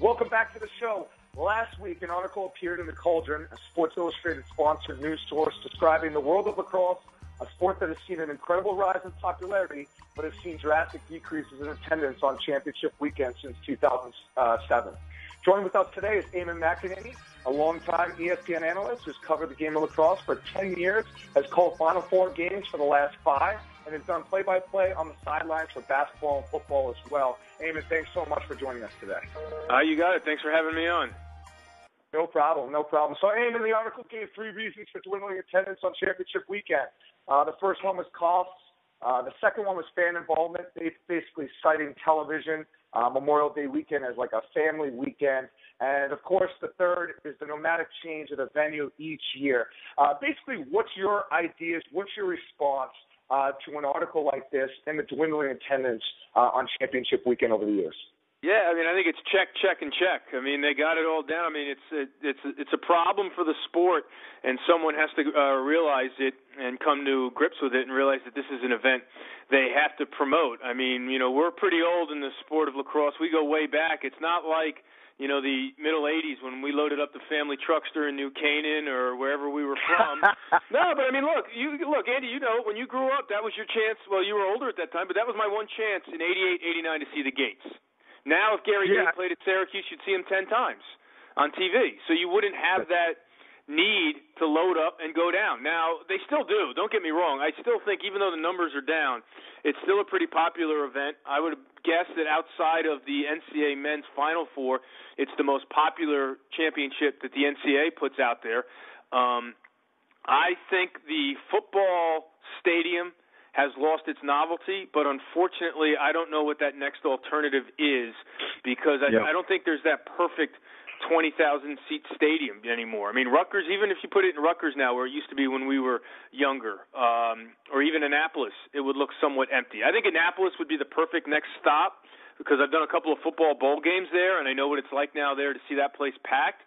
Welcome back to the show. Last week, an article appeared in the Cauldron, a Sports Illustrated sponsored news source describing the world of lacrosse, a sport that has seen an incredible rise in popularity, but has seen drastic decreases in attendance on championship weekends since 2007. Joining with us today is Eamon McAnaney, a longtime ESPN analyst who's covered the game of lacrosse for 10 years, has called Final Four games for the last five, and has done play-by-play on the sidelines for basketball and football as well. Eamon, thanks so much for joining us today. Uh, you got it. Thanks for having me on. No problem, no problem. So, Eamon, the article gave three reasons for dwindling attendance on championship weekend. Uh, the first one was costs. Uh, the second one was fan involvement, They basically citing television uh, Memorial Day weekend as like a family weekend. And of course, the third is the nomadic change of the venue each year. Uh, basically, what's your ideas? What's your response uh, to an article like this and the dwindling attendance uh, on championship weekend over the years? Yeah, I mean, I think it's check, check, and check. I mean, they got it all down. I mean, it's it, it's it's a problem for the sport, and someone has to uh, realize it and come to grips with it and realize that this is an event they have to promote. I mean, you know, we're pretty old in the sport of lacrosse. We go way back. It's not like you know the middle 80s when we loaded up the family truckster in New Canaan or wherever we were from. no, but I mean, look, you look, Andy. You know, when you grew up, that was your chance. Well, you were older at that time, but that was my one chance in '88, '89 to see the Gaits. Now, if Gary yeah. Gait played at Syracuse, you'd see him ten times on TV. So you wouldn't have that need to load up and go down. Now, they still do. Don't get me wrong. I still think, even though the numbers are down, it's still a pretty popular event. I would guess that outside of the NCAA men's Final Four, it's the most popular championship that the NCAA puts out there. Um, I think the football stadium has lost its novelty, but unfortunately, I don't know what that next alternative is because I, yep. I don't think there's that perfect 20,000 seat stadium anymore. I mean, Rutgers, even if you put it in Rutgers now, where it used to be when we were younger, um, or even Annapolis, it would look somewhat empty. I think Annapolis would be the perfect next stop because I've done a couple of football bowl games there, and I know what it's like now there to see that place packed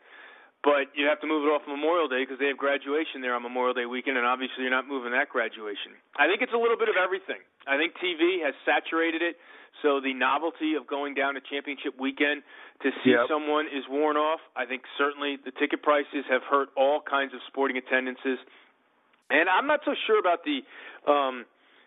but you have to move it off Memorial Day because they have graduation there on Memorial Day weekend, and obviously you're not moving that graduation. I think it's a little bit of everything. I think TV has saturated it, so the novelty of going down to championship weekend to see yep. someone is worn off. I think certainly the ticket prices have hurt all kinds of sporting attendances, and I'm not so sure about the. Um,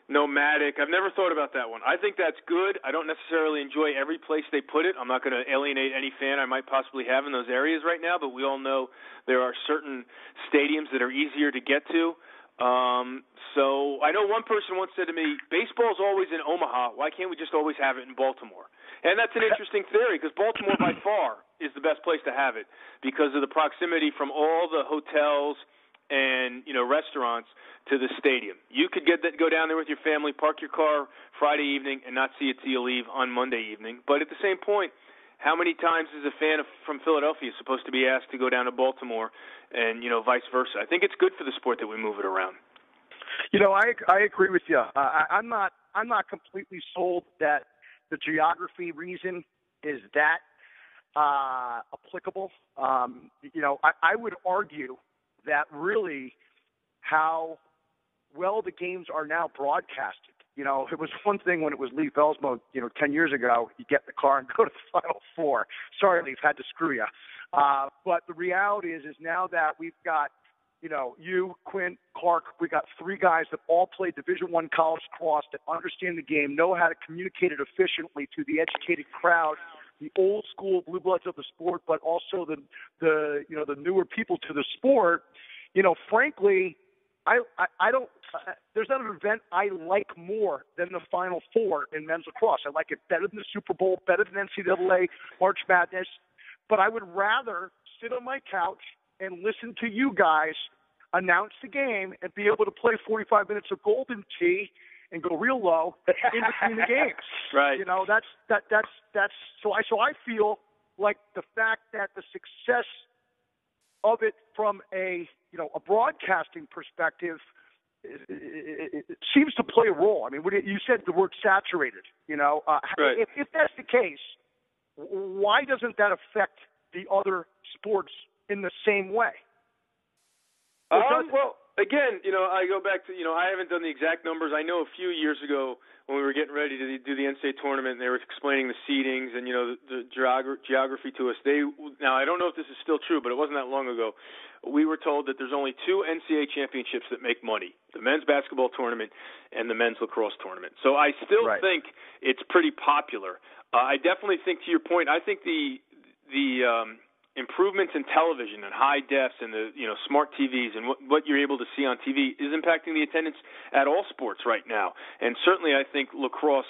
nomadic. I've never thought about that one. I think that's good. I don't necessarily enjoy every place they put it. I'm not going to alienate any fan I might possibly have in those areas right now, but we all know there are certain stadiums that are easier to get to. Um, so I know one person once said to me, "Baseball's always in Omaha. Why can't we just always have it in Baltimore?" And that's an interesting theory because Baltimore by far is the best place to have it because of the proximity from all the hotels and you know restaurants to the stadium. You could get that, go down there with your family, park your car Friday evening, and not see it till you leave on Monday evening. But at the same point, how many times is a fan of, from Philadelphia supposed to be asked to go down to Baltimore, and you know vice versa? I think it's good for the sport that we move it around. You know, I I agree with you. Uh, I, I'm not I'm not completely sold that the geography reason is that uh, applicable. Um, you know, I, I would argue that really how well the games are now broadcasted. You know, it was one thing when it was Leif Elsmo, you know, 10 years ago, you get in the car and go to the Final Four. Sorry, Leif, had to screw you. Uh, but the reality is, is now that we've got, you know, you, Quint, Clark, we got three guys that all play Division One college cross that understand the game, know how to communicate it efficiently to the educated crowd the old school blue bloods of the sport, but also the the you know the newer people to the sport. You know, frankly, I I, I don't. Uh, there's not an event I like more than the Final Four in men's lacrosse. I like it better than the Super Bowl, better than NCAA March Madness. But I would rather sit on my couch and listen to you guys announce the game and be able to play 45 minutes of Golden Tee and go real low in between the games. Right. You know, that's that that's that's so I so I feel like the fact that the success of it from a you know a broadcasting perspective it, it, it seems to play a role. I mean, you said the word saturated. You know, uh, right. if, if that's the case, why doesn't that affect the other sports in the same way? Um, well, again, you know, I go back to, you know, I haven't done the exact numbers. I know a few years ago when we were getting ready to do the NCAA tournament, and they were explaining the seedings and you know the, the geogra- geography to us. They now I don't know if this is still true, but it wasn't that long ago. We were told that there's only two NCAA championships that make money: the men's basketball tournament and the men's lacrosse tournament. So I still right. think it's pretty popular. Uh, I definitely think, to your point, I think the the um, improvements in television and high defs and the you know smart TVs and what, what you're able to see on TV is impacting the attendance at all sports right now. And certainly, I think lacrosse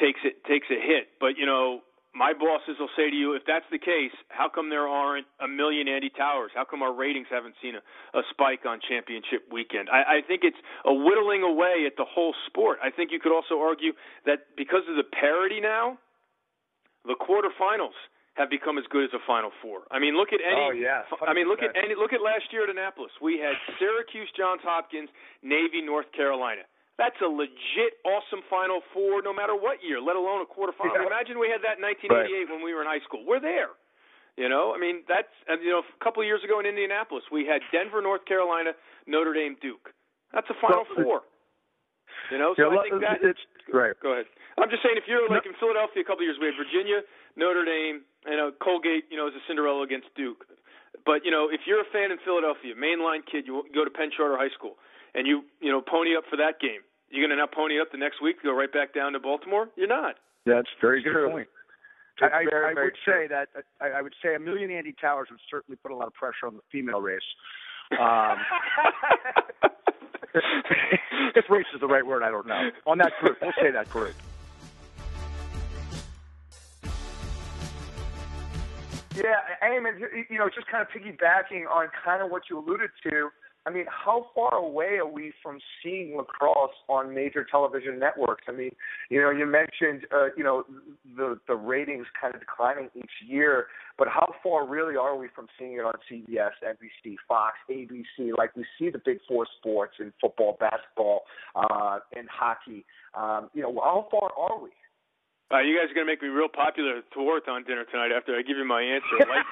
takes it takes a hit. But you know, my bosses will say to you, if that's the case, how come there aren't a million Andy Towers? How come our ratings haven't seen a, a spike on championship weekend? I, I think it's a whittling away at the whole sport. I think you could also argue that because of the parity now, the quarterfinals have become as good as a Final Four. I mean, look at any. Oh yeah. 100%. I mean, look at any. Look at last year at Annapolis. We had Syracuse, Johns Hopkins, Navy, North Carolina. That's a legit awesome Final Four, no matter what year, let alone a quarterfinal. Yeah. Imagine we had that in 1988 right. when we were in high school. We're there. You know, I mean, that's and you know, a couple of years ago in Indianapolis, we had Denver, North Carolina, Notre Dame, Duke. That's a Final well, Four. You know, so yeah, I think that it's right. Go ahead. I'm just saying, if you're like in Philadelphia, a couple of years we had Virginia, Notre Dame, and uh, Colgate. You know, is a Cinderella against Duke. But you know, if you're a fan in Philadelphia, mainline kid, you go to Penn Charter High School, and you you know pony up for that game. You're going to now pony up the next week, to go right back down to Baltimore. You're not. Yeah, that's very good true. point. I, I, I would say that I, I would say a million Andy Towers would certainly put a lot of pressure on the female race. Um, if race is the right word, I don't know. On that group, we'll say that group. Yeah, Eamon, you know, just kind of piggybacking on kind of what you alluded to. I mean, how far away are we from seeing lacrosse on major television networks? I mean, you know, you mentioned, uh, you know, the the ratings kind of declining each year, but how far really are we from seeing it on CBS, NBC, Fox, ABC? Like we see the big four sports in football, basketball, uh, and hockey. Um, you know, how far are we? Uh, you guys are going to make me real popular at Tewaaraton dinner tonight after I give you my answer. Like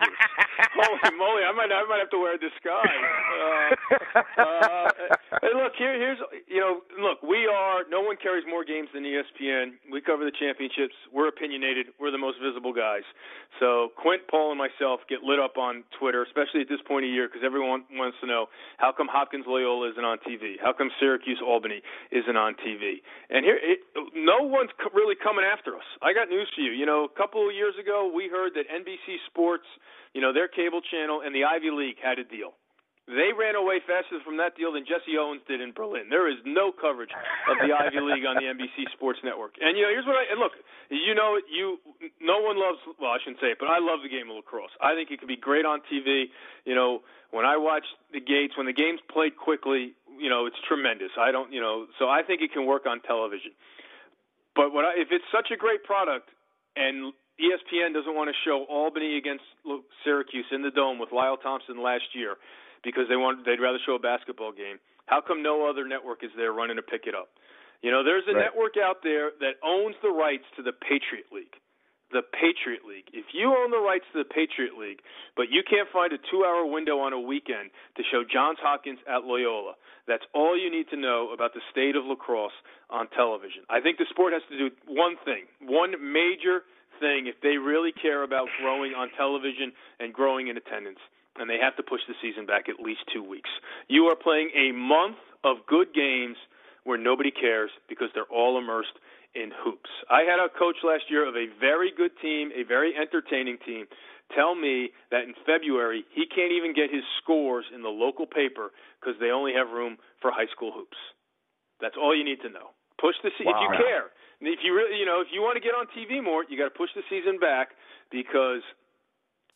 Holy moly, I might I might have to wear a disguise. Uh, uh, hey, look here. Here's you know, look, we are. No one carries more games than ESPN. We cover the championships. We're opinionated. We're the most visible guys. So Quint, Paul, and myself get lit up on Twitter, especially at this point of year, because everyone wants to know how come Hopkins Loyola isn't on TV? How come Syracuse Albany isn't on TV? And here, it, no one's really coming after us. I got news for you. You know, a couple of years ago, we heard that NBC Sports, you know, their cable channel and the Ivy League had a deal. They ran away faster from that deal than Jesse Owens did in Berlin. There is no coverage of the Ivy League on the NBC Sports Network. And you know, here's what I and look, you know, you no one loves. Well, I shouldn't say it, but I love the game of lacrosse. I think it could be great on TV. You know, when I watch the gates, when the game's played quickly, you know, it's tremendous. I don't, you know, so I think it can work on television. But what I, if it's such a great product and ESPN doesn't want to show Albany against Syracuse in the dome with Lyle Thompson last year because they want they'd rather show a basketball game. How come no other network is there running to pick it up? You know, there's a right. network out there that owns the rights to the Patriot League the Patriot League. If you own the rights to the Patriot League, but you can't find a two hour window on a weekend to show Johns Hopkins at Loyola, that's all you need to know about the state of lacrosse on television. I think the sport has to do one thing, one major thing, if they really care about growing on television and growing in attendance. And they have to push the season back at least two weeks. You are playing a month of good games where nobody cares because they're all immersed in hoops. I had a coach last year of a very good team, a very entertaining team, tell me that in February he can't even get his scores in the local paper because they only have room for high school hoops. That's all you need to know. Push the se- wow. if you care. If you really, you know, if you want to get on TV more, you got to push the season back because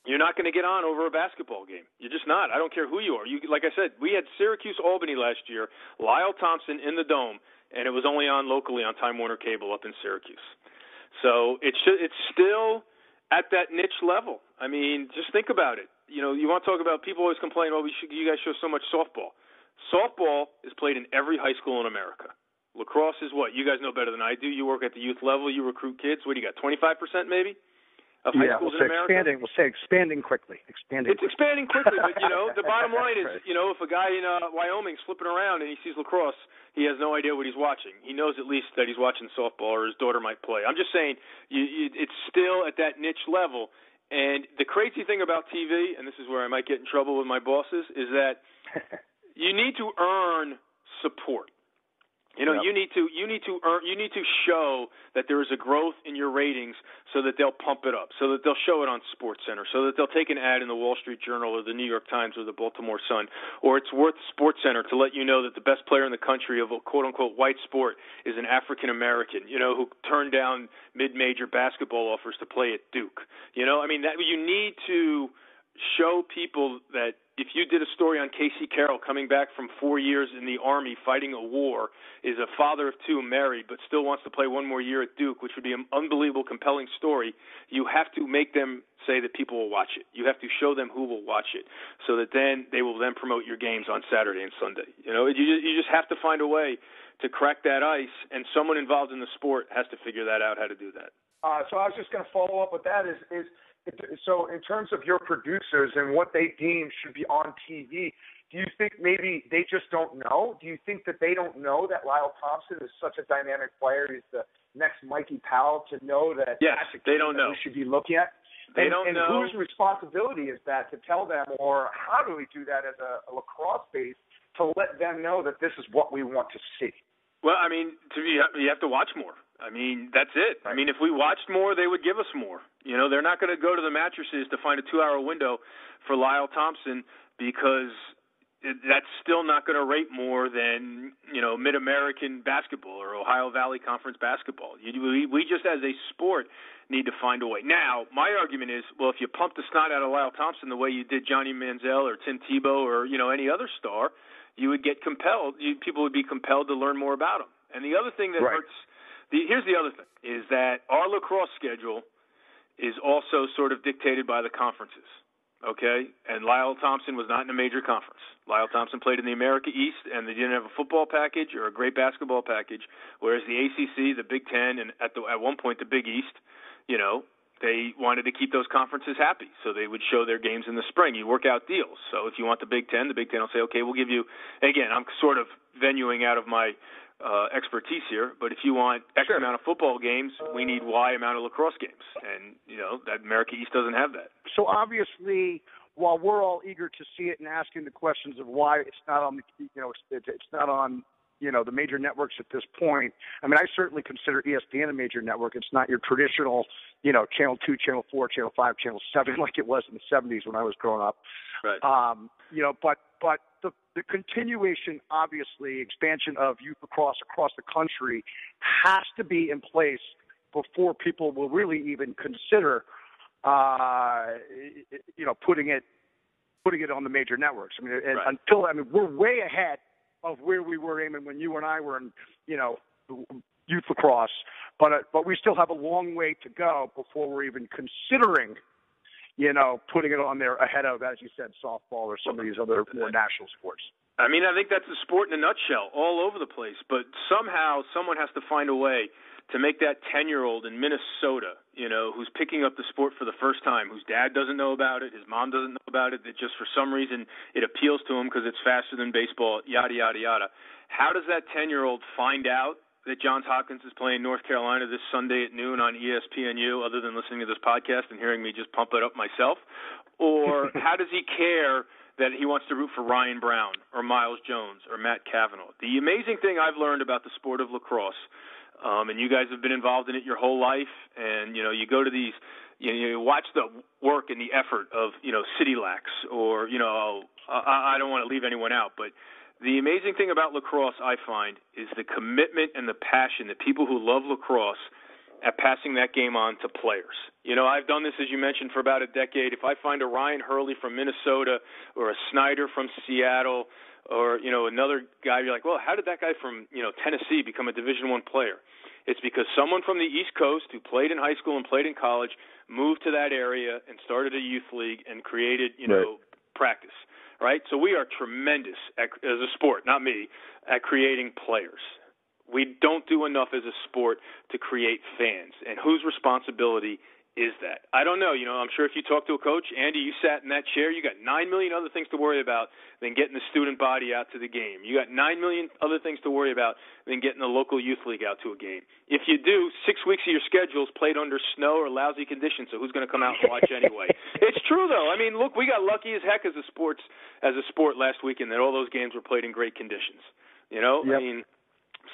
you're not going to get on over a basketball game. You're just not. I don't care who you are. You like I said, we had Syracuse Albany last year, Lyle Thompson in the dome, and it was only on locally on Time Warner Cable up in Syracuse. So it's it's still at that niche level. I mean, just think about it. You know, you want to talk about people always complain, "Oh, we should, you guys show so much softball." Softball is played in every high school in America. Lacrosse is what you guys know better than I do. You work at the youth level. You recruit kids. What do you got? Twenty five percent maybe of high yeah, schools we'll in America. Expanding, we'll say expanding quickly. Expanding. It's expanding quickly, but you know, the bottom line is, you know, if a guy in uh, Wyoming's flipping around and he sees lacrosse, he has no idea what he's watching. He knows at least that he's watching softball or his daughter might play. I'm just saying, you, you, it's still at that niche level. And the crazy thing about TV, and this is where I might get in trouble with my bosses, is that you need to earn support. You know, Yep. you need to you need to earn you need to show that there is a growth in your ratings so that they'll pump it up, so that they'll show it on Sports Center, so that they'll take an ad in the Wall Street Journal or the New York Times or the Baltimore Sun, or it's worth Sports Center to let you know that the best player in the country of a quote unquote white sport is an African American, you know, who turned down mid major basketball offers to play at Duke. You know, I mean that you need to show people that if you did a story on Casey Carroll coming back from four years in the army fighting a war, is a father of two, married, but still wants to play one more year at Duke, which would be an unbelievable, compelling story. You have to make them say that people will watch it. You have to show them who will watch it, so that then they will then promote your games on Saturday and Sunday. You know, you you just have to find a way to crack that ice, and someone involved in the sport has to figure that out how to do that. Uh, so I was just going to follow up with that. Is is so in terms of your producers and what they deem should be on TV, do you think maybe they just don't know? Do you think that they don't know that Lyle Thompson is such a dynamic player? He's the next Mikey Powell to know that Yes, they don't know. we should be looking at. They and, don't and know. whose responsibility is that to tell them, or how do we do that as a, a lacrosse base to let them know that this is what we want to see? Well, I mean, to be, you have to watch more. I mean, that's it. I mean, if we watched more, they would give us more. You know, they're not going to go to the mattresses to find a two-hour window for Lyle Thompson because it, that's still not going to rate more than you know Mid-American basketball or Ohio Valley Conference basketball. You, we, we just, as a sport, need to find a way. Now, my argument is, well, if you pump the snot out of Lyle Thompson the way you did Johnny Manziel or Tim Tebow or you know any other star, you would get compelled. You, people would be compelled to learn more about him. And the other thing that Right. hurts. The, here's the other thing: is that our lacrosse schedule is also sort of dictated by the conferences. Okay, and Lyle Thompson was not in a major conference. Lyle Thompson played in the America East, and they didn't have a football package or a great basketball package. Whereas the ACC, the Big Ten, and at the at one point the Big East, you know, they wanted to keep those conferences happy, so they would show their games in the spring. You work out deals. So if you want the Big Ten, the Big Ten will say, okay, we'll give you. Again, I'm sort of venuing out of my uh, expertise here, but if you want X Sure. amount of football games, we need Y amount of lacrosse games, and you know that America East doesn't have that. So obviously, while we're all eager to see it and asking the questions of why it's not on the, you know, it's, it's not on, you know, the major networks at this point. I mean, I certainly consider ESPN a major network. It's not your traditional, you know, channel two, channel four, channel five, channel seven like it was in the '70s when I was growing up. Right. Um, you know, but but the the continuation, obviously, expansion of youth across across the country has to be in place before people will really even consider, uh, you know, putting it putting it on the major networks. I mean, Right. until I mean, we're way ahead of where we were, Eamon, when you and I were in, you know, youth lacrosse. But uh, but we still have a long way to go before we're even considering, you know, putting it on there ahead of, as you said, softball or some of these other more national sports. I mean, I think that's the sport in a nutshell, all over the place. But somehow, someone has to find a way to make that ten-year-old in Minnesota, you know, who's picking up the sport for the first time, whose dad doesn't know about it, his mom doesn't know about it, that just for some reason it appeals to him because it's faster than baseball, yada yada yada. How does that ten-year-old find out that Johns Hopkins is playing North Carolina this Sunday at noon on ESPNU, other than listening to this podcast and hearing me just pump it up myself? Or how does he care that he wants to root for Ryan Brown or Myles Jones or Matt Kavanagh? The amazing thing I've learned about the sport of lacrosse, um, and you guys have been involved in it your whole life, and you know you go to these. You, know, you watch the work and the effort of you know City Lax or you know I, I don't want to leave anyone out, but the amazing thing about lacrosse, I find, is the commitment and the passion that people who love lacrosse at passing that game on to players. You know, I've done this, as you mentioned, for about a decade. If I find a Ryan Hurley from Minnesota or a Snyder from Seattle or, you know, another guy, you're like, well, how did that guy from, you know, Tennessee become a Division One player? It's because someone from the East Coast who played in high school and played in college moved to that area and started a youth league and created, you know, practice right? So we are tremendous at, as a sport, not me, at creating players. We don't do enough as a sport to create fans. And whose responsibility is that? I don't know. You know, I'm sure if you talk to a coach, Andy, you sat in that chair, you got nine million other things to worry about than getting the student body out to the game. You got nine million other things to worry about than getting the local youth league out to a game. If you do, six weeks of your schedule is played under snow or lousy conditions. So who's going to come out and watch anyway? it's true though. I mean, look, we got lucky as heck as a sports as a sport last weekend that all those games were played in great conditions. You know, yep. I mean,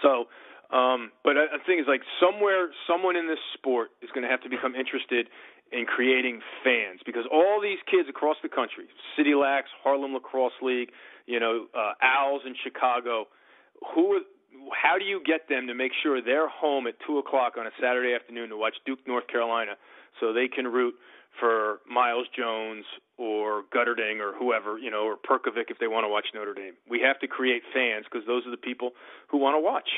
so um, but I, I think it's like somewhere, someone in this sport is going to have to become interested in creating fans because all these kids across the country, City Lax, Harlem Lacrosse League, you know, uh, Owls in Chicago, who, how do you get them to make sure they're home at two o'clock on a Saturday afternoon to watch Duke, North Carolina, so they can root for Myles Jones or Guterding or whoever, you know, or Perkovic if they want to watch Notre Dame. We have to create fans because those are the people who want to watch.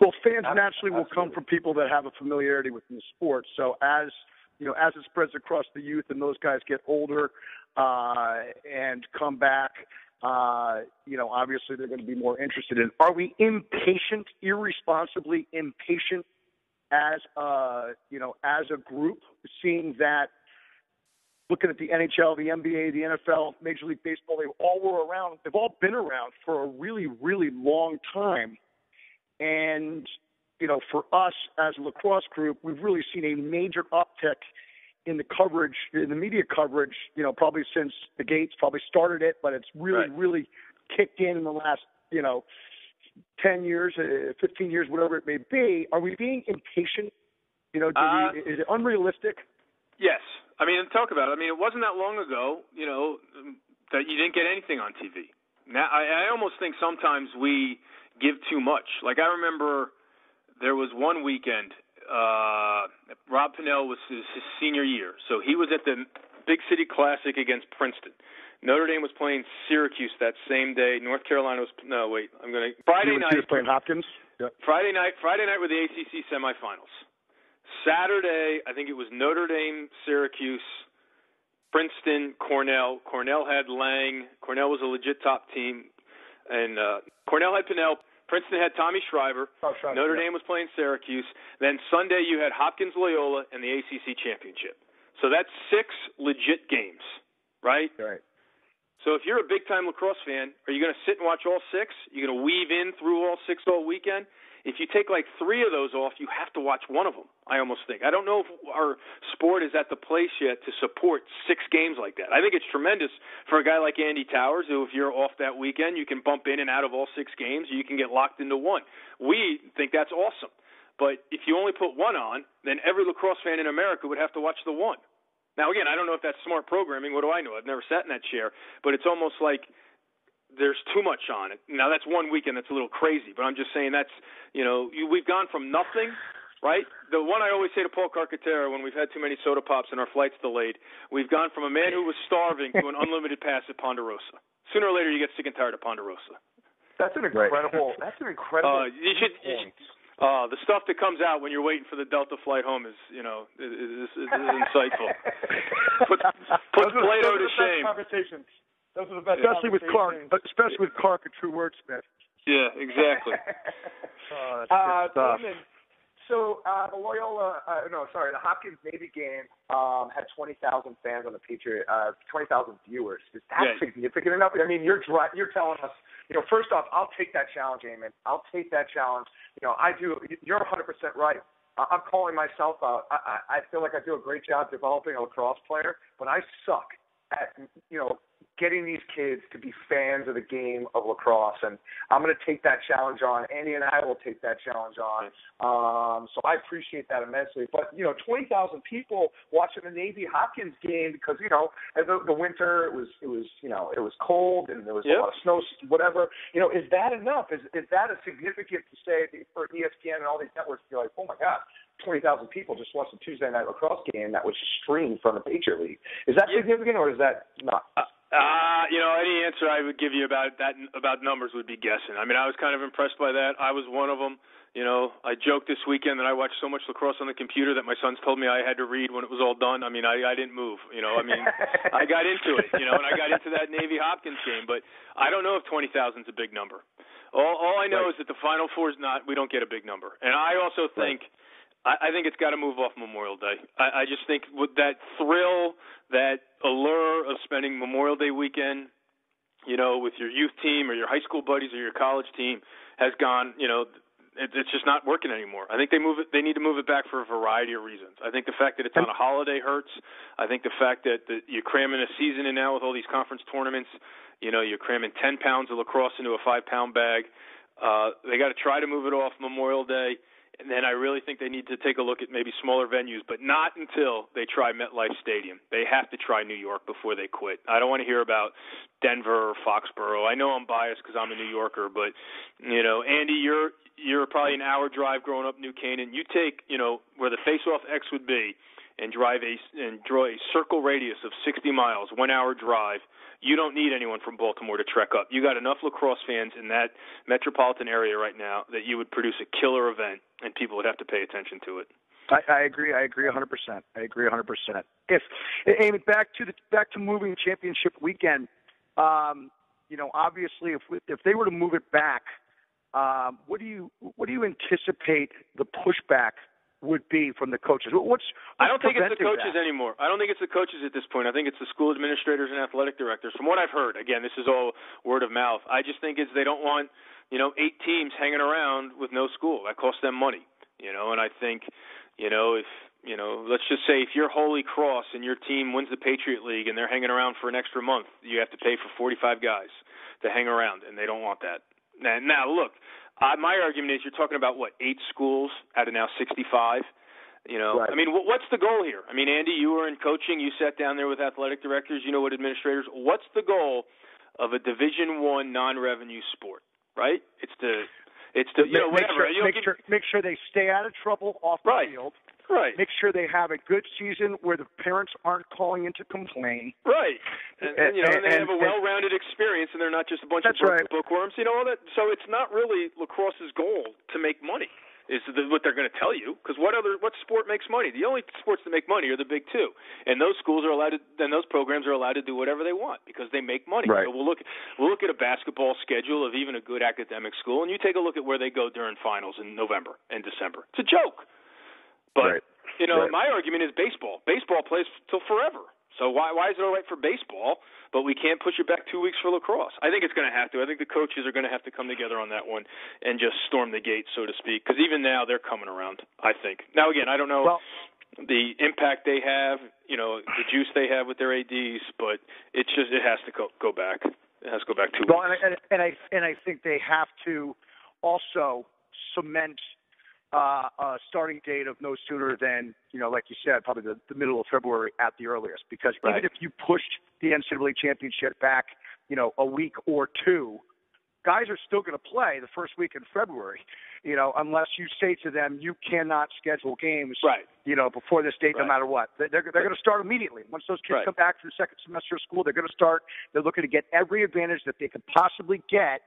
Well, fans naturally will come from people that have a familiarity with the sport. So as you know, as it spreads across the youth and those guys get older uh, and come back, uh, you know, obviously they're going to be more interested in. Are we impatient, irresponsibly impatient, as a you know, as a group, seeing that? Looking at the NHL, the NBA, the NFL, Major League Baseball, they all were around. They've all been around for a really, really long time and, you know, for us as a lacrosse group, we've really seen a major uptick in the coverage, in the media coverage, you know, probably since the Gaits probably started it, but it's really, right. really kicked in in the last, you know, 10 years, uh, 15 years, whatever it may be. Are we being impatient? You know, uh, we, is it unrealistic? Yes. I mean, talk about it. I mean, it wasn't that long ago, you know, that you didn't get anything on TV. Now, I, I almost think sometimes we give too much. Like I remember there was one weekend uh Rob Pannell was his, his senior year. So he was at the Big City Classic against Princeton. Notre Dame was playing Syracuse that same day. North Carolina was no wait. I'm gonna Friday you night. was playing Hopkins. Yep. Friday night. Friday night were the ACC semifinals. Saturday, I think it was Notre Dame, Syracuse, Princeton, Cornell. Cornell had Lang. Cornell was a legit top team, and uh, Cornell had Pannell. Princeton had Tommy Schreiber. Oh, Schreiber Notre yeah. Dame was playing Syracuse. Then Sunday you had Hopkins Loyola and the ACC championship. So that's six legit games, right? Right. So if you're a big time lacrosse fan, are you going to sit and watch all six? You're going to weave in through all six all weekend? If you take like three of those off, you have to watch one of them. I almost think. I don't know if our sport is at the place yet to support six games like that. I think it's tremendous for a guy like Andy Towers, who if you're off that weekend, you can bump in and out of all six games, you can get locked into one. We think that's awesome. But if you only put one on, then every lacrosse fan in America would have to watch the one. Now, again, I don't know if that's smart programming. What do I know? I've never sat in that chair. But it's almost like there's too much on it. Now, that's one weekend that's a little crazy. But I'm just saying that's, you know, you, we've gone from nothing, right? The one I always say to Paul Carcaterra when we've had too many soda pops and our flights delayed, we've gone from a man who was starving to an unlimited pass at Ponderosa. Sooner or later, you get sick and tired of Ponderosa. That's an incredible. That's an incredible. Uh, you should. You should uh, the stuff that comes out when you're waiting for the Delta flight home is, you know, is, is, is, is insightful. puts puts Plato to shame. Conversations. Those are the best. Especially with Clark, especially with Clark, a true wordsmith. Yeah, exactly. oh, that's uh, stuff. Eamon, so uh, the Loyola, uh, no, sorry, the Hopkins Navy game um, had 20,000 fans on the Patriot, uh, 20,000 viewers. Is that Yeah. significant enough? I mean, you're dri- you're telling us, you know, first off, I'll take that challenge, Eamon. I'll take that challenge. You know, I do. You're 100% right. I- I'm calling myself out. I, I I feel like I do a great job developing a lacrosse player, but I suck at you know getting these kids to be fans of the game of lacrosse. And I'm going to take that challenge on. Andy and I will take that challenge on. Um, so I appreciate that immensely. But you know, 20,000 people watching the Navy Hopkins game because you know the, the winter it was it was you know it was cold and there was Yep. a lot of snow, whatever. You know, is that enough? Is is that a significant to say for ESPN and all these networks to be like, oh my god. 20,000 people just watched a Tuesday night lacrosse game that was streamed from the Patriot League. Is that Yeah. significant or is that not? Uh, you know, any answer I would give you about that about numbers would be guessing. I mean, I was kind of impressed by that. I was one of them. You know, I joked this weekend that I watched so much lacrosse on the computer that my sons told me I had to read when it was all done. I mean, I I didn't move. You know, I mean, I got into it. You know, and I got into that Navy Hopkins game, but I don't know if twenty thousand is a big number. All all I know Right. is that the Final Four is not. We don't get a big number, and I also think. I, I think it's got to move off Memorial Day. I, I just think with that thrill, that allure of spending Memorial Day weekend, you know, with your youth team or your high school buddies or your college team, has gone. You know, it, it's just not working anymore. I think they move it. They need to move it back for a variety of reasons. I think the fact that it's on a holiday hurts. I think the fact that, that you're cramming a season in now with all these conference tournaments. You know, you're cramming 10 pounds of lacrosse into a five pound bag. Uh, they got to try to move it off Memorial Day. And then I really think they need to take a look at maybe smaller venues, but not until they try MetLife Stadium. They have to try New York before they quit. I don't want to hear about Denver or Foxborough. I know I'm biased because I'm a New Yorker, but you know, Andy, you're you're probably an hour drive growing up New Canaan. You take you know where the face-off X would be, and drive a and draw a circle radius of 60 miles, one hour drive you don't need anyone from Baltimore to trek up. You got enough lacrosse fans in that metropolitan area right now that you would produce a killer event, and people would have to pay attention to it. I, I agree. I agree 100%. I agree 100%. If Amy, back to the back to moving championship weekend, um, you know, obviously, if we, if they were to move it back, um, what do you what do you anticipate the pushback would be from the coaches? What's, what's I don't think it's the coaches that? anymore. I don't think it's the coaches at this point. I think it's the school administrators and athletic directors. From what I've heard, again, this is all word of mouth. I just think it's they don't want you know eight teams hanging around with no school. That costs them money. You know, and I think you know if you know, let's just say if you're Holy Cross and your team wins the Patriot League and they're hanging around for an extra month, you have to pay for 45 guys to hang around, and they don't want that. Now, now look, uh, my argument is you're talking about what eight schools out of now 65. You know, right. I mean, what's the goal here? I mean, Andy, you were in coaching. You sat down there with athletic directors. You know what administrators. What's the goal of a Division One non-revenue sport? Right? It's to, it's to, you make, know, whatever. Make sure, you make, sure, make sure they stay out of trouble off the right. field. Right. Make sure they have a good season where the parents aren't calling in to complain. Right. And, and you know, and, they and, have a well-rounded experience, and they're not just a bunch of right. bookworms. You know all that. So it's not really lacrosse's goal to make money. Is the, what they're going to tell you? Because what other what sport makes money? The only sports that make money are the big two, and those schools are allowed to. Then those programs are allowed to do whatever they want because they make money. Right. So we'll look we'll look at a basketball schedule of even a good academic school, and you take a look at where they go during finals in November and December. It's a joke. But right. you know, Right. my argument is baseball. Baseball plays till forever. So why why is it all right for baseball, but we can't push it back two weeks for lacrosse? I think it's going to have to. I think the coaches are going to have to come together on that one and just storm the gate, so to speak. Because even now they're coming around. I think. Now again, I don't know Well, the impact they have, you know, the juice they have with their ads, but it's just it has to go go back. It has to go back two well, weeks. and, I- and I and I think they have to also cement uh, a starting date of no sooner than you know, like you said, probably the, the middle of February at the earliest. Because Right. even if you pushed the NCAA championship back, you know, a week or two, guys are still going to play the first week in February. You know, unless you say to them you cannot schedule games, Right. you know, before this date, Right. no matter what. They're they're, they're going to start immediately. Once those kids Right. come back from the second semester of school, they're going to start. They're looking to get every advantage that they could possibly get.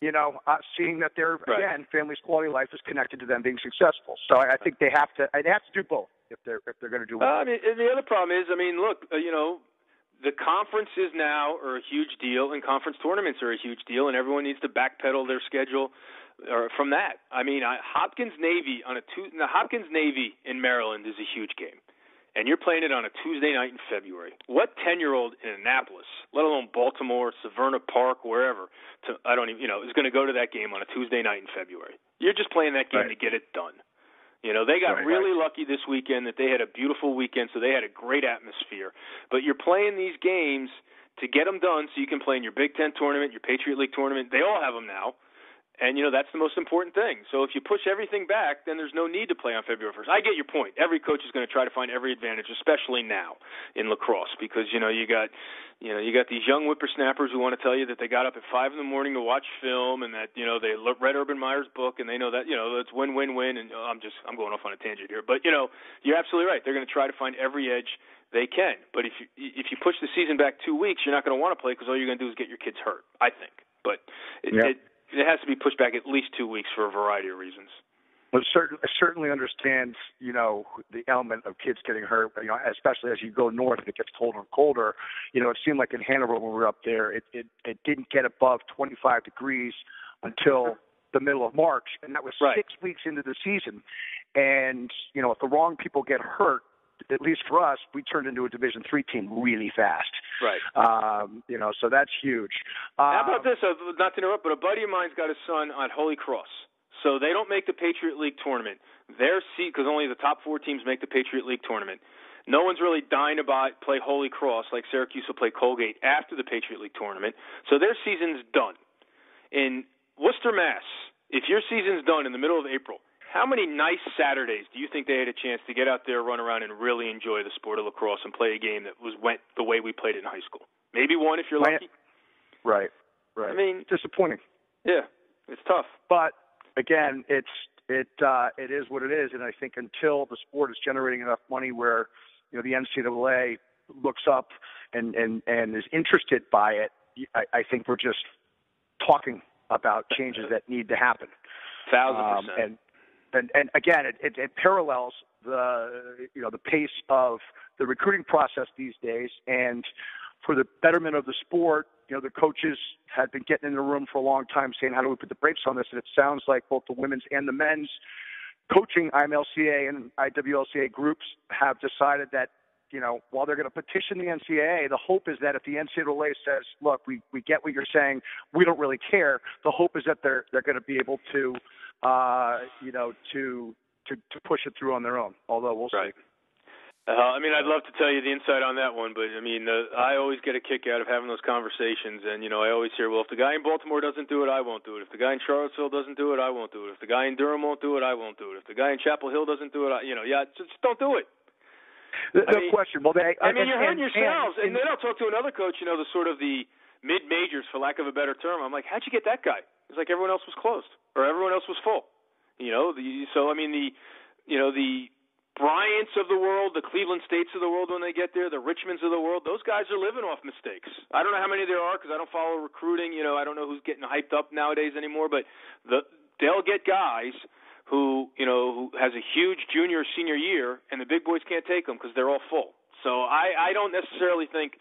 You know, uh, seeing that their Right. again family's quality of life is connected to them being successful. So I, I think they have to. They have to do both if they're if they're going to do. Uh, well. I mean, and the other problem is, I mean, look, uh, you know, the conferences now are a huge deal, and conference tournaments are a huge deal, and everyone needs to backpedal their schedule or from that. I mean, I, Hopkins Navy on a two, the Hopkins Navy in Maryland is a huge game, and you're playing it on a Tuesday night in February. What ten-year-old in Annapolis, let alone Baltimore, Severna Park, wherever, to I don't even, you know, is going to go to that game on a Tuesday night in February? You're just playing that game Right. to get it done. You know, they got Right, really lucky this weekend that they had a beautiful weekend, so they had a great atmosphere. But you're playing these games to get them done so you can play in your Big Ten tournament, your Patriot League tournament. They all have them now. And, you know, that's the most important thing. So if you push everything back, then there's no need to play on February 1st. I get your point. Every coach is going to try to find every advantage, especially now in lacrosse, because, you know, you got, you know, you got these young whippersnappers who want to tell you that they got up at 5 in the morning to watch film and that, you know, they read Urban Meyer's book and they know that, you know, it's win, win, win. And uh, I'm just, I'm going off on a tangent here. But, you know, you're absolutely right. They're going to try to find every edge they can. But if you, if you push the season back two weeks, you're not going to want to play because all you're going to do is get your kids hurt, I think. But it, Yeah. it, it has to be pushed back at least two weeks for a variety of reasons. But certain, certainly understand, you know, the element of kids getting hurt. You know, especially as you go north and it gets colder and colder. You know, it seemed like in Hanover when we were up there, it it, it didn't get above 25 degrees until the middle of March, and that was right. six weeks into the season. And you know, if the wrong people get hurt, at least for us, we turned into a Division three team really fast. Right. Um, you know, so that's huge. How about Um, this? Uh, not to interrupt, but a buddy of mine's got a son on Holy Cross, so they don't make the Patriot League tournament. Their seat, because only the top four teams make the Patriot League tournament. No one's really dying to buy, play Holy Cross like Syracuse will play Colgate after the Patriot League tournament. So their season's done. In Worcester, Mass, if your season's done in the middle of April, how many nice Saturdays do you think they had a chance to get out there, run around, and really enjoy the sport of lacrosse and play a game that was went the way we played it in high school? Maybe one if you're lucky. right, right. I mean, disappointing. yeah, it's tough. but again, it's it uh, it is what it is, and I think until the sport is generating enough money where you know the NCAA looks up and and and is interested by it, I, I think we're just talking about changes that need to happen. Thousand Um, percent. and and and again, it, it, it parallels the you know the pace of the recruiting process these days, and for the betterment of the sport, you know the coaches had been getting in the room for a long time saying, "How do we put the brakes on this?" And it sounds like both the women's and the men's coaching IMLCA and IWLCA groups have decided that you know, while they're going to petition the NCAA, the hope is that if the NCAA says, "Look, we we get what you're saying, we don't really care," the hope is that they're they're going to be able to, uh, you know, to to to push it through on their own. Although we'll Right. see. Uh, I mean, I'd love to tell you the insight on that one, but I mean, uh, I always get a kick out of having those conversations, and you know, I always hear, well, if the guy in Baltimore doesn't do it, I won't do it. If the guy in Charlottesville doesn't do it, I won't do it. If the guy in Durham won't do it, I won't do it. If the guy in Chapel Hill doesn't do it, I, you know, yeah, just don't do it. No I mean- question. Well, they. I mean, and- you're hurting and- yourselves. And, and- then I'll talk to another coach, you know, the sort of the mid majors, for lack of a better term. I'm like, how'd you get that guy? It's like everyone else was closed or everyone else was full. You know, the so I mean the, you know the Bryants of the world, the Cleveland States of the world when they get there, the Richmonds of the world, those guys are living off mistakes. I don't know how many there are because I don't follow recruiting. You know, I don't know who's getting hyped up nowadays anymore, but the they'll get guys who you know who has a huge junior or senior year, and the big boys can't take them because they're all full. So I I don't necessarily think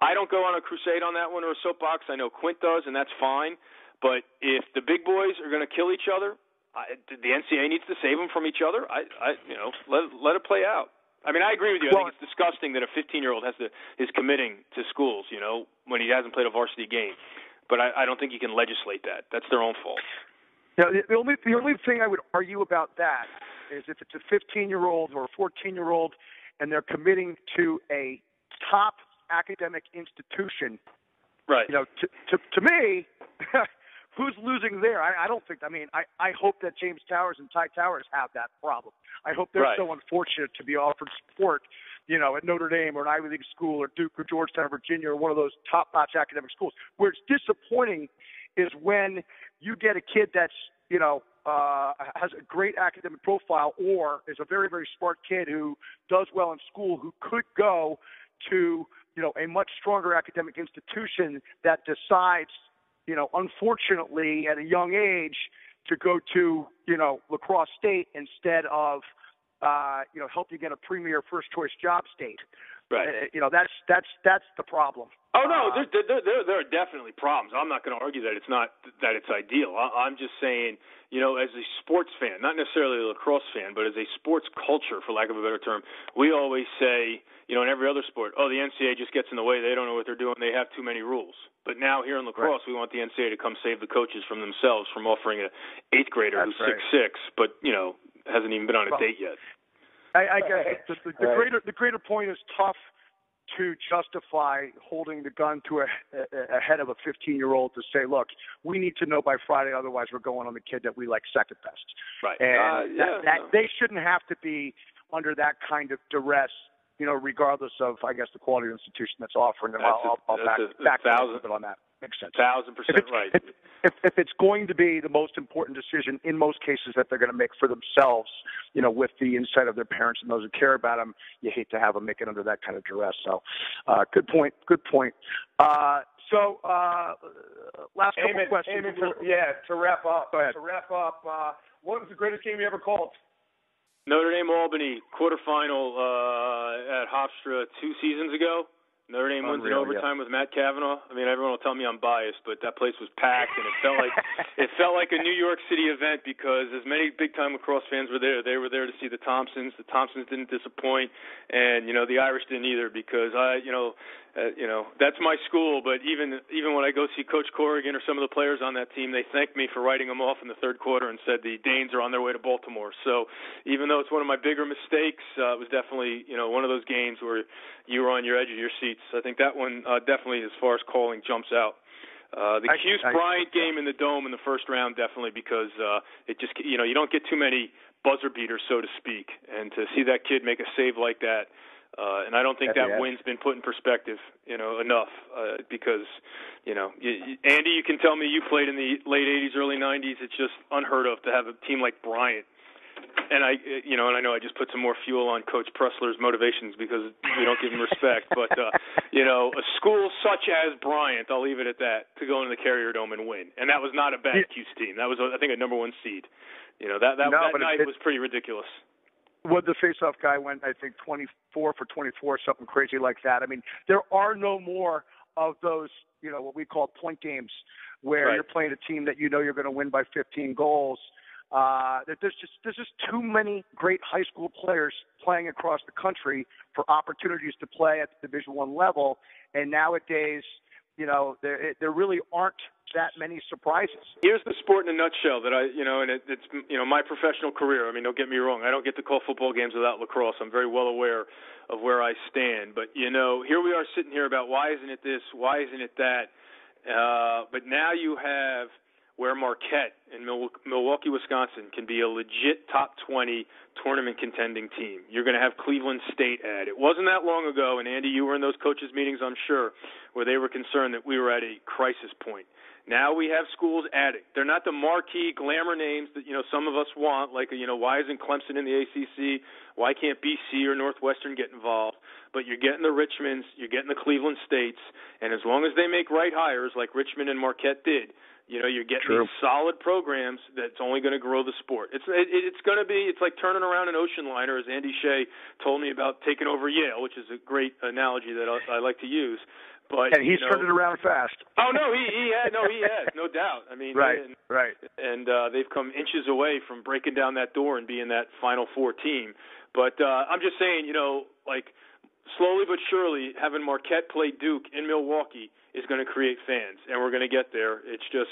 I don't go on a crusade on that one or a soapbox. I know Quint does, and that's fine. But if the big boys are going to kill each other, I, the NCAA needs to save them from each other. I, I, you know, let let it play out. I mean, I agree with you. I Well- think it's disgusting that a 15 year old has to is committing to schools, you know, when he hasn't played a varsity game. But I, I don't think you can legislate that. That's their own fault. Now, the, the only the only thing I would argue about that is if it's a 15 year old or a 14 year old and they're committing to a top academic institution, Right. you know, to to, to me, who's losing there? I, I don't think. I mean, I I hope that James Towers and Ty Towers have that problem. I hope they're Right. so unfortunate to be offered support, you know, at Notre Dame or an Ivy League school or Duke or Georgetown or Virginia or one of those top-notch academic schools. Where it's disappointing is when you get a kid that's, you know, uh, has a great academic profile or is a very, very smart kid who does well in school who could go to, you know, a much stronger academic institution that decides, you know, unfortunately at a young age to go to, you know, lacrosse state instead of, uh, you know, help you get a premier first choice job state. Right. Uh, you know, that's that's that's the problem. Oh no, Uh, there, there, there, there are definitely problems. I'm not going to argue that it's not that it's ideal. I, I'm just saying, you know, as a sports fan, not necessarily a lacrosse fan, but as a sports culture, for lack of a better term, we always say, you know, in every other sport, oh, the NCAA just gets in the way. They don't know what they're doing. They have too many rules. But now here in lacrosse, we want the NCAA to come save the coaches from themselves from offering a eighth grader That's who's right. six six, but you know hasn't even been on a Well, date yet. I, I guess the, the, the Right. greater the greater point is tough to justify holding the gun to a, a, a head of a 15 year old to say, look, we need to know by Friday, otherwise we're going on the kid that we like second best. Right. And Uh, yeah, that, that no. they shouldn't have to be under that kind of duress. You know, regardless of, I guess, the quality of the institution that's offering them. That's I'll, I'll, I'll a- back, a back up a thousand- little bit on that. Makes sense. Thousand percent it's, right. if, if, if it's going to be the most important decision in most cases that they're going to make for themselves, you know, with the insight of their parents and those who care about them, you hate to have them make it under that kind of duress. So, uh, good point. Good point. Uh, so, uh, last couple Amen, questions. amen to, yeah, to wrap up. Go ahead. To wrap up, uh, what was the greatest game you ever called? Notre Dame Albany quarterfinal uh, at Hofstra two seasons ago. Notre Dame wins in overtime yeah. with Matt Kavanagh. I mean, everyone will tell me I'm biased, but that place was packed, and it felt like it felt like a New York City event because as many big time lacrosse fans were there. They were there to see the Thompsons. The Thompsons didn't disappoint, and you know the Irish didn't either because I, you know, uh, you know that's my school. But even even when I go see Coach Corrigan or some of the players on that team, they thanked me for writing them off in the third quarter and said the Danes are on their way to Baltimore. So even though it's one of my bigger mistakes, uh, it was definitely you know one of those games where you were on your edge of your seats. I think that one uh, definitely, as far as calling, jumps out. Uh, the Cuse Bryant game in the dome in the first round definitely because uh, it just you know you don't get too many buzzer beaters so to speak, and to see that kid make a save like that. Uh, and I don't think Yeah, that win's been put in perspective, you know, enough uh, because, you know, you, you, Andy, you can tell me you played in the late '80s, early '90s. It's just unheard of to have a team like Bryant and I, you know, and I know I just put some more fuel on Coach Pressler's motivations because we don't give him respect. but uh, you know, a school such as Bryant, I'll leave it at that, to go into the Carrier Dome and win, and that was not a bad Yeah. Cuse team. That was, I think, a number one seed. You know, that that, No, that night it- was pretty ridiculous. Well, the face-off guy went, I think, 24 for 24, something crazy like that. I mean, there are no more of those, you know, what we call point games, where Right. you're playing a team that you know you're going to win by 15 goals. Uh, that there's just there's just too many great high school players playing across the country for opportunities to play at the Division One level, and nowadays, you know, there there really aren't that many surprises. Here's the sport in a nutshell that I, you know, and it, it's, you know, my professional career. I mean, don't get me wrong. I don't get to call football games without lacrosse. I'm very well aware of where I stand. But you know, here we are sitting here about why isn't it this? Why isn't it that? Uh, but now you have where Marquette in Milwaukee, Wisconsin, can be a legit top 20 tournament contending team. You're going to have Cleveland State add. It wasn't that long ago, and Andy, you were in those coaches' meetings, I'm sure, where they were concerned that we were at a crisis point. Now we have schools adding. They're not the marquee glamour names that you know some of us want. Like you know, why isn't Clemson in the ACC? Why can't BC or Northwestern get involved? But you're getting the Richmonds, you're getting the Cleveland States, and as long as they make right hires like Richmond and Marquette did, you know, you're getting True. these solid programs that's only going to grow the sport. It's it, it's going to be it's like turning around an ocean liner, as Andy Shay told me about taking over Yale, which is a great analogy that I, I like to use. But And he's you know, turned it around fast. Oh no, he he had no he has no doubt. I mean, Right, and, right. and uh, they've come inches away from breaking down that door and being that Final Four team. But uh, I'm just saying, you know, like slowly but surely, having Marquette play Duke in Milwaukee is going to create fans, and we're going to get there. It's just,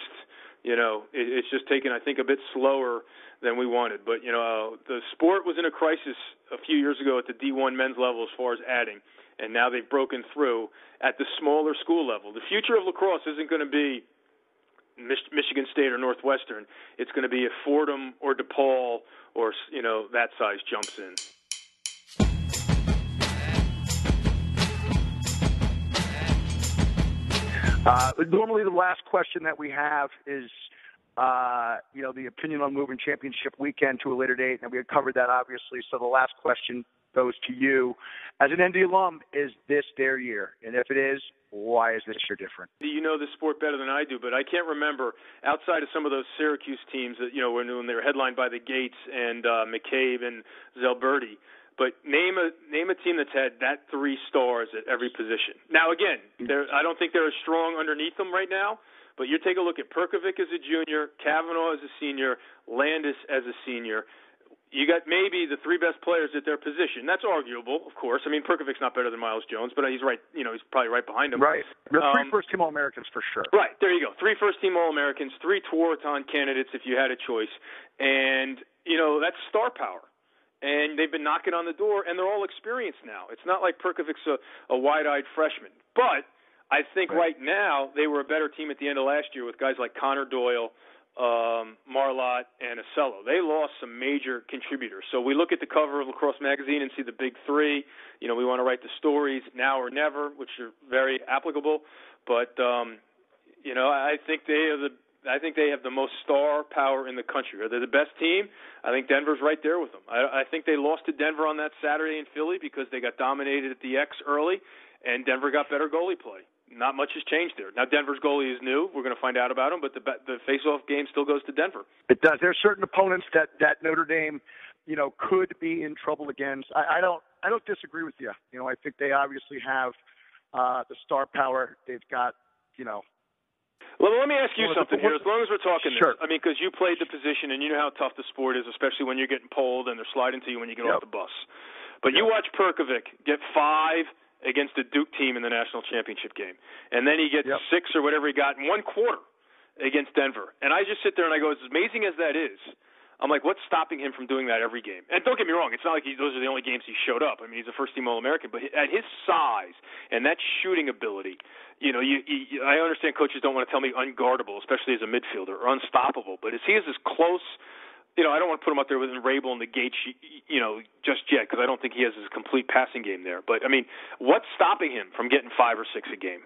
you know, it, it's just taken, I think, a bit slower than we wanted. But you know, uh, the sport was in a crisis a few years ago at the D1 men's level as far as adding, and now they've broken through at the smaller school level. The future of lacrosse isn't going to be Mich- Michigan State or Northwestern. It's going to be if Fordham or DePaul or you know that size jumps in. Uh, normally, the last question that we have is, uh, you know, the opinion on moving championship weekend to a later date, and we had covered that obviously. So the last question goes to you, as an ND alum: Is this their year? And if it is, why is this year different? You know the sport better than I do, but I can't remember outside of some of those Syracuse teams that you know when, when they were headlined by the Gaits and uh, McCabe and Zelberti. But name a name a team that's had that three stars at every position. Now again, I don't think they're as strong underneath them right now. But you take a look at Perkovic as a junior, Kavanagh as a senior, Landis as a senior. You got maybe the three best players at their position. That's arguable, of course. I mean, Perkovic's not better than Myles Jones, but he's right. You know, he's probably right behind him. Right. The three Um, first team All Americans for sure. Right, there you go. Three first team All Americans, three Tewaaraton candidates if you had a choice. And, you know, that's star power. And they've been knocking on the door, and they're all experienced now. It's not like Perkovic's a, a wide eyed freshman. But I think Right. right now they were a better team at the end of last year with guys like Connor Doyle, um, Marlatt, and Ossello. They lost some major contributors. So we look at the cover of Lacrosse Magazine and see the big three. You know, we want to write the stories now or never, which are very applicable. But um, you know, I think they are the I think they have the most star power in the country. Are they the best team? I think Denver's right there with them. I, I think they lost to Denver on that Saturday in Philly because they got dominated at the X early, and Denver got better goalie play. Not much has changed there. Now Denver's goalie is new. We're going to find out about him, but the the face-off game still goes to Denver. It does. There are certain opponents that that Notre Dame, you know, could be in trouble against. I, I don't. I don't disagree with you. You know, I think they obviously have uh, the star power. They've got, you know. Well, let me ask you something here. As long as we're talking Sure. this, I mean, because you played the position and you know how tough the sport is, especially when you're getting pulled and they're sliding to you when you get Yep. off the bus. But you watch Perkovic get five against the Duke team in the national championship game, and then he gets Yep. six or whatever he got in one quarter against Denver. And I just sit there and I go, as amazing as that is, I'm like, what's stopping him from doing that every game? And don't get me wrong, it's not like he, those are the only games he showed up. I mean, he's a first team All American, but at his size and that shooting ability, you know, you, you, I understand coaches don't want to tell me unguardable, especially as a midfielder, or unstoppable. But as he is as close, you know, I don't want to put him up there with Rabil and the Gaits, you know, just yet because I don't think he has his complete passing game there. But I mean, what's stopping him from getting five or six a game?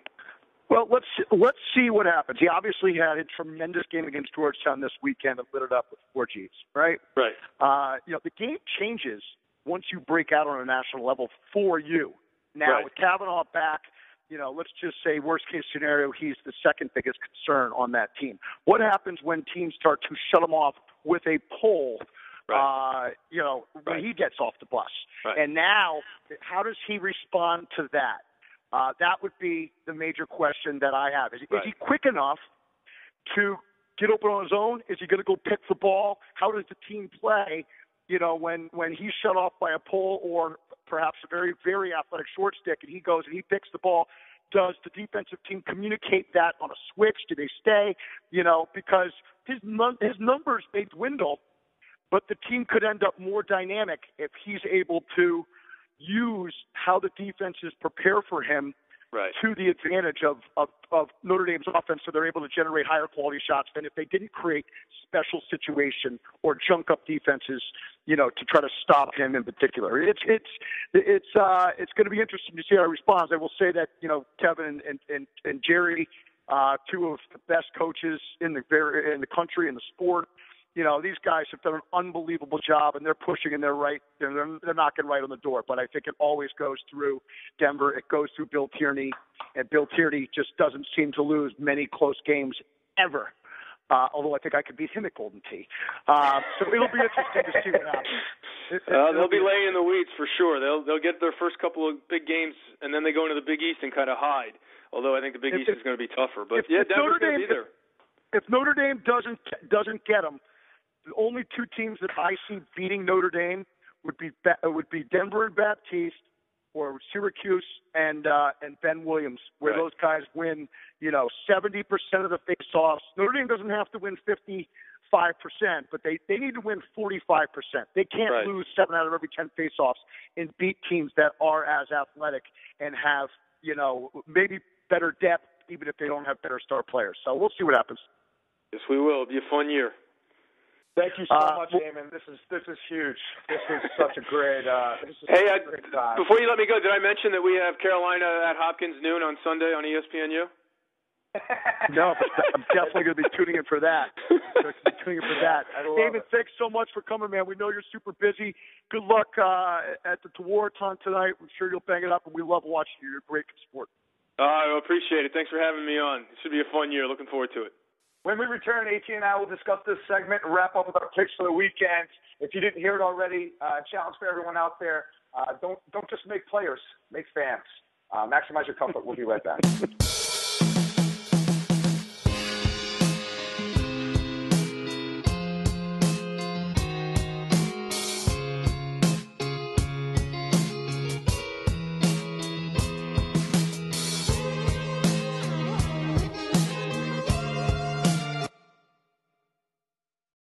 Well, let's let's see what happens. He obviously had a tremendous game against Georgetown this weekend and lit it up with four Gs, right? Right. Uh, you know, the game changes once you break out on a national level for you. Now Right. with Kavanagh back, you know, let's just say worst case scenario, he's the second biggest concern on that team. What happens when teams start to shut him off with a pull? Right. Uh, you know, when he gets off the bus. Right. And now, how does he respond to that? Uh, that would be the major question that I have. Is, Right. is he quick enough to get open on his own? Is he going to go pick the ball? How does the team play? You know, when when he's shut off by a pole or perhaps a very very athletic short stick, and he goes and he picks the ball. Does the defensive team communicate that on a switch? Do they stay? You know, because his num- his numbers may dwindle, but the team could end up more dynamic if he's able to use how the defenses prepare for him Right. to the advantage of, of, of Notre Dame's offense, so they're able to generate higher quality shots than if they didn't create special situation or junk up defenses, you know, to try to stop him in particular. It's it's it's uh, it's going to be interesting to see how he responds. I will say that you know Kevin and and, and Jerry, uh, two of the best coaches in the very in the country in the sport. You know, these guys have done an unbelievable job, and they're pushing and they're right. They're, they're, they're knocking right on the door. But I think it always goes through Denver. It goes through Bill Tierney, and Bill Tierney just doesn't seem to lose many close games ever. Uh, although I think I could beat him at Golden Tee. Uh, so it'll be interesting to see what happens. It- it- Uh, they'll be laying in the weeds for sure. They'll they'll get their first couple of big games, and then they go into the Big East and kind of hide. Although I think the Big If- East is going to be tougher. But if- yeah, if Denver's Notre going to Dame- be there. if Notre Dame doesn't doesn't get them, the only two teams that I see beating Notre Dame would be uh, would be Denver and Baptiste, or Syracuse and uh, and Ben Williams, where Right. those guys win, you know, seventy percent of the face-offs. Notre Dame doesn't have to win fifty-five percent, but they they need to win forty-five percent. They can't Right. lose seven out of every ten face-offs and beat teams that are as athletic and have you know maybe better depth, even if they don't have better star players. So we'll see what happens. Yes, we will. It'll be a fun year. Thank you so Uh, much, well- Eamon. This is this is huge. This is such a great. Uh, this is Hey, such great time. before you let me go, did I mention that we have Carolina at Hopkins noon on Sunday on ESPNU? No, I'm definitely going to be tuning in for that. Gonna be tuning in for that. I David, it. thanks so much for coming, man. We know you're super busy. Good luck uh, at the Tewaaraton tonight. I'm sure you'll bang it up, and we love watching you. You're a great sport. Uh, I appreciate it. Thanks for having me on. It should be a fun year. Looking forward to it. When we return, AT and I will discuss this segment and wrap up with our picks for the weekend. If you didn't hear it already, uh, challenge for everyone out there: uh, don't don't just make players, make fans. Uh, maximize your comfort. We'll be right back.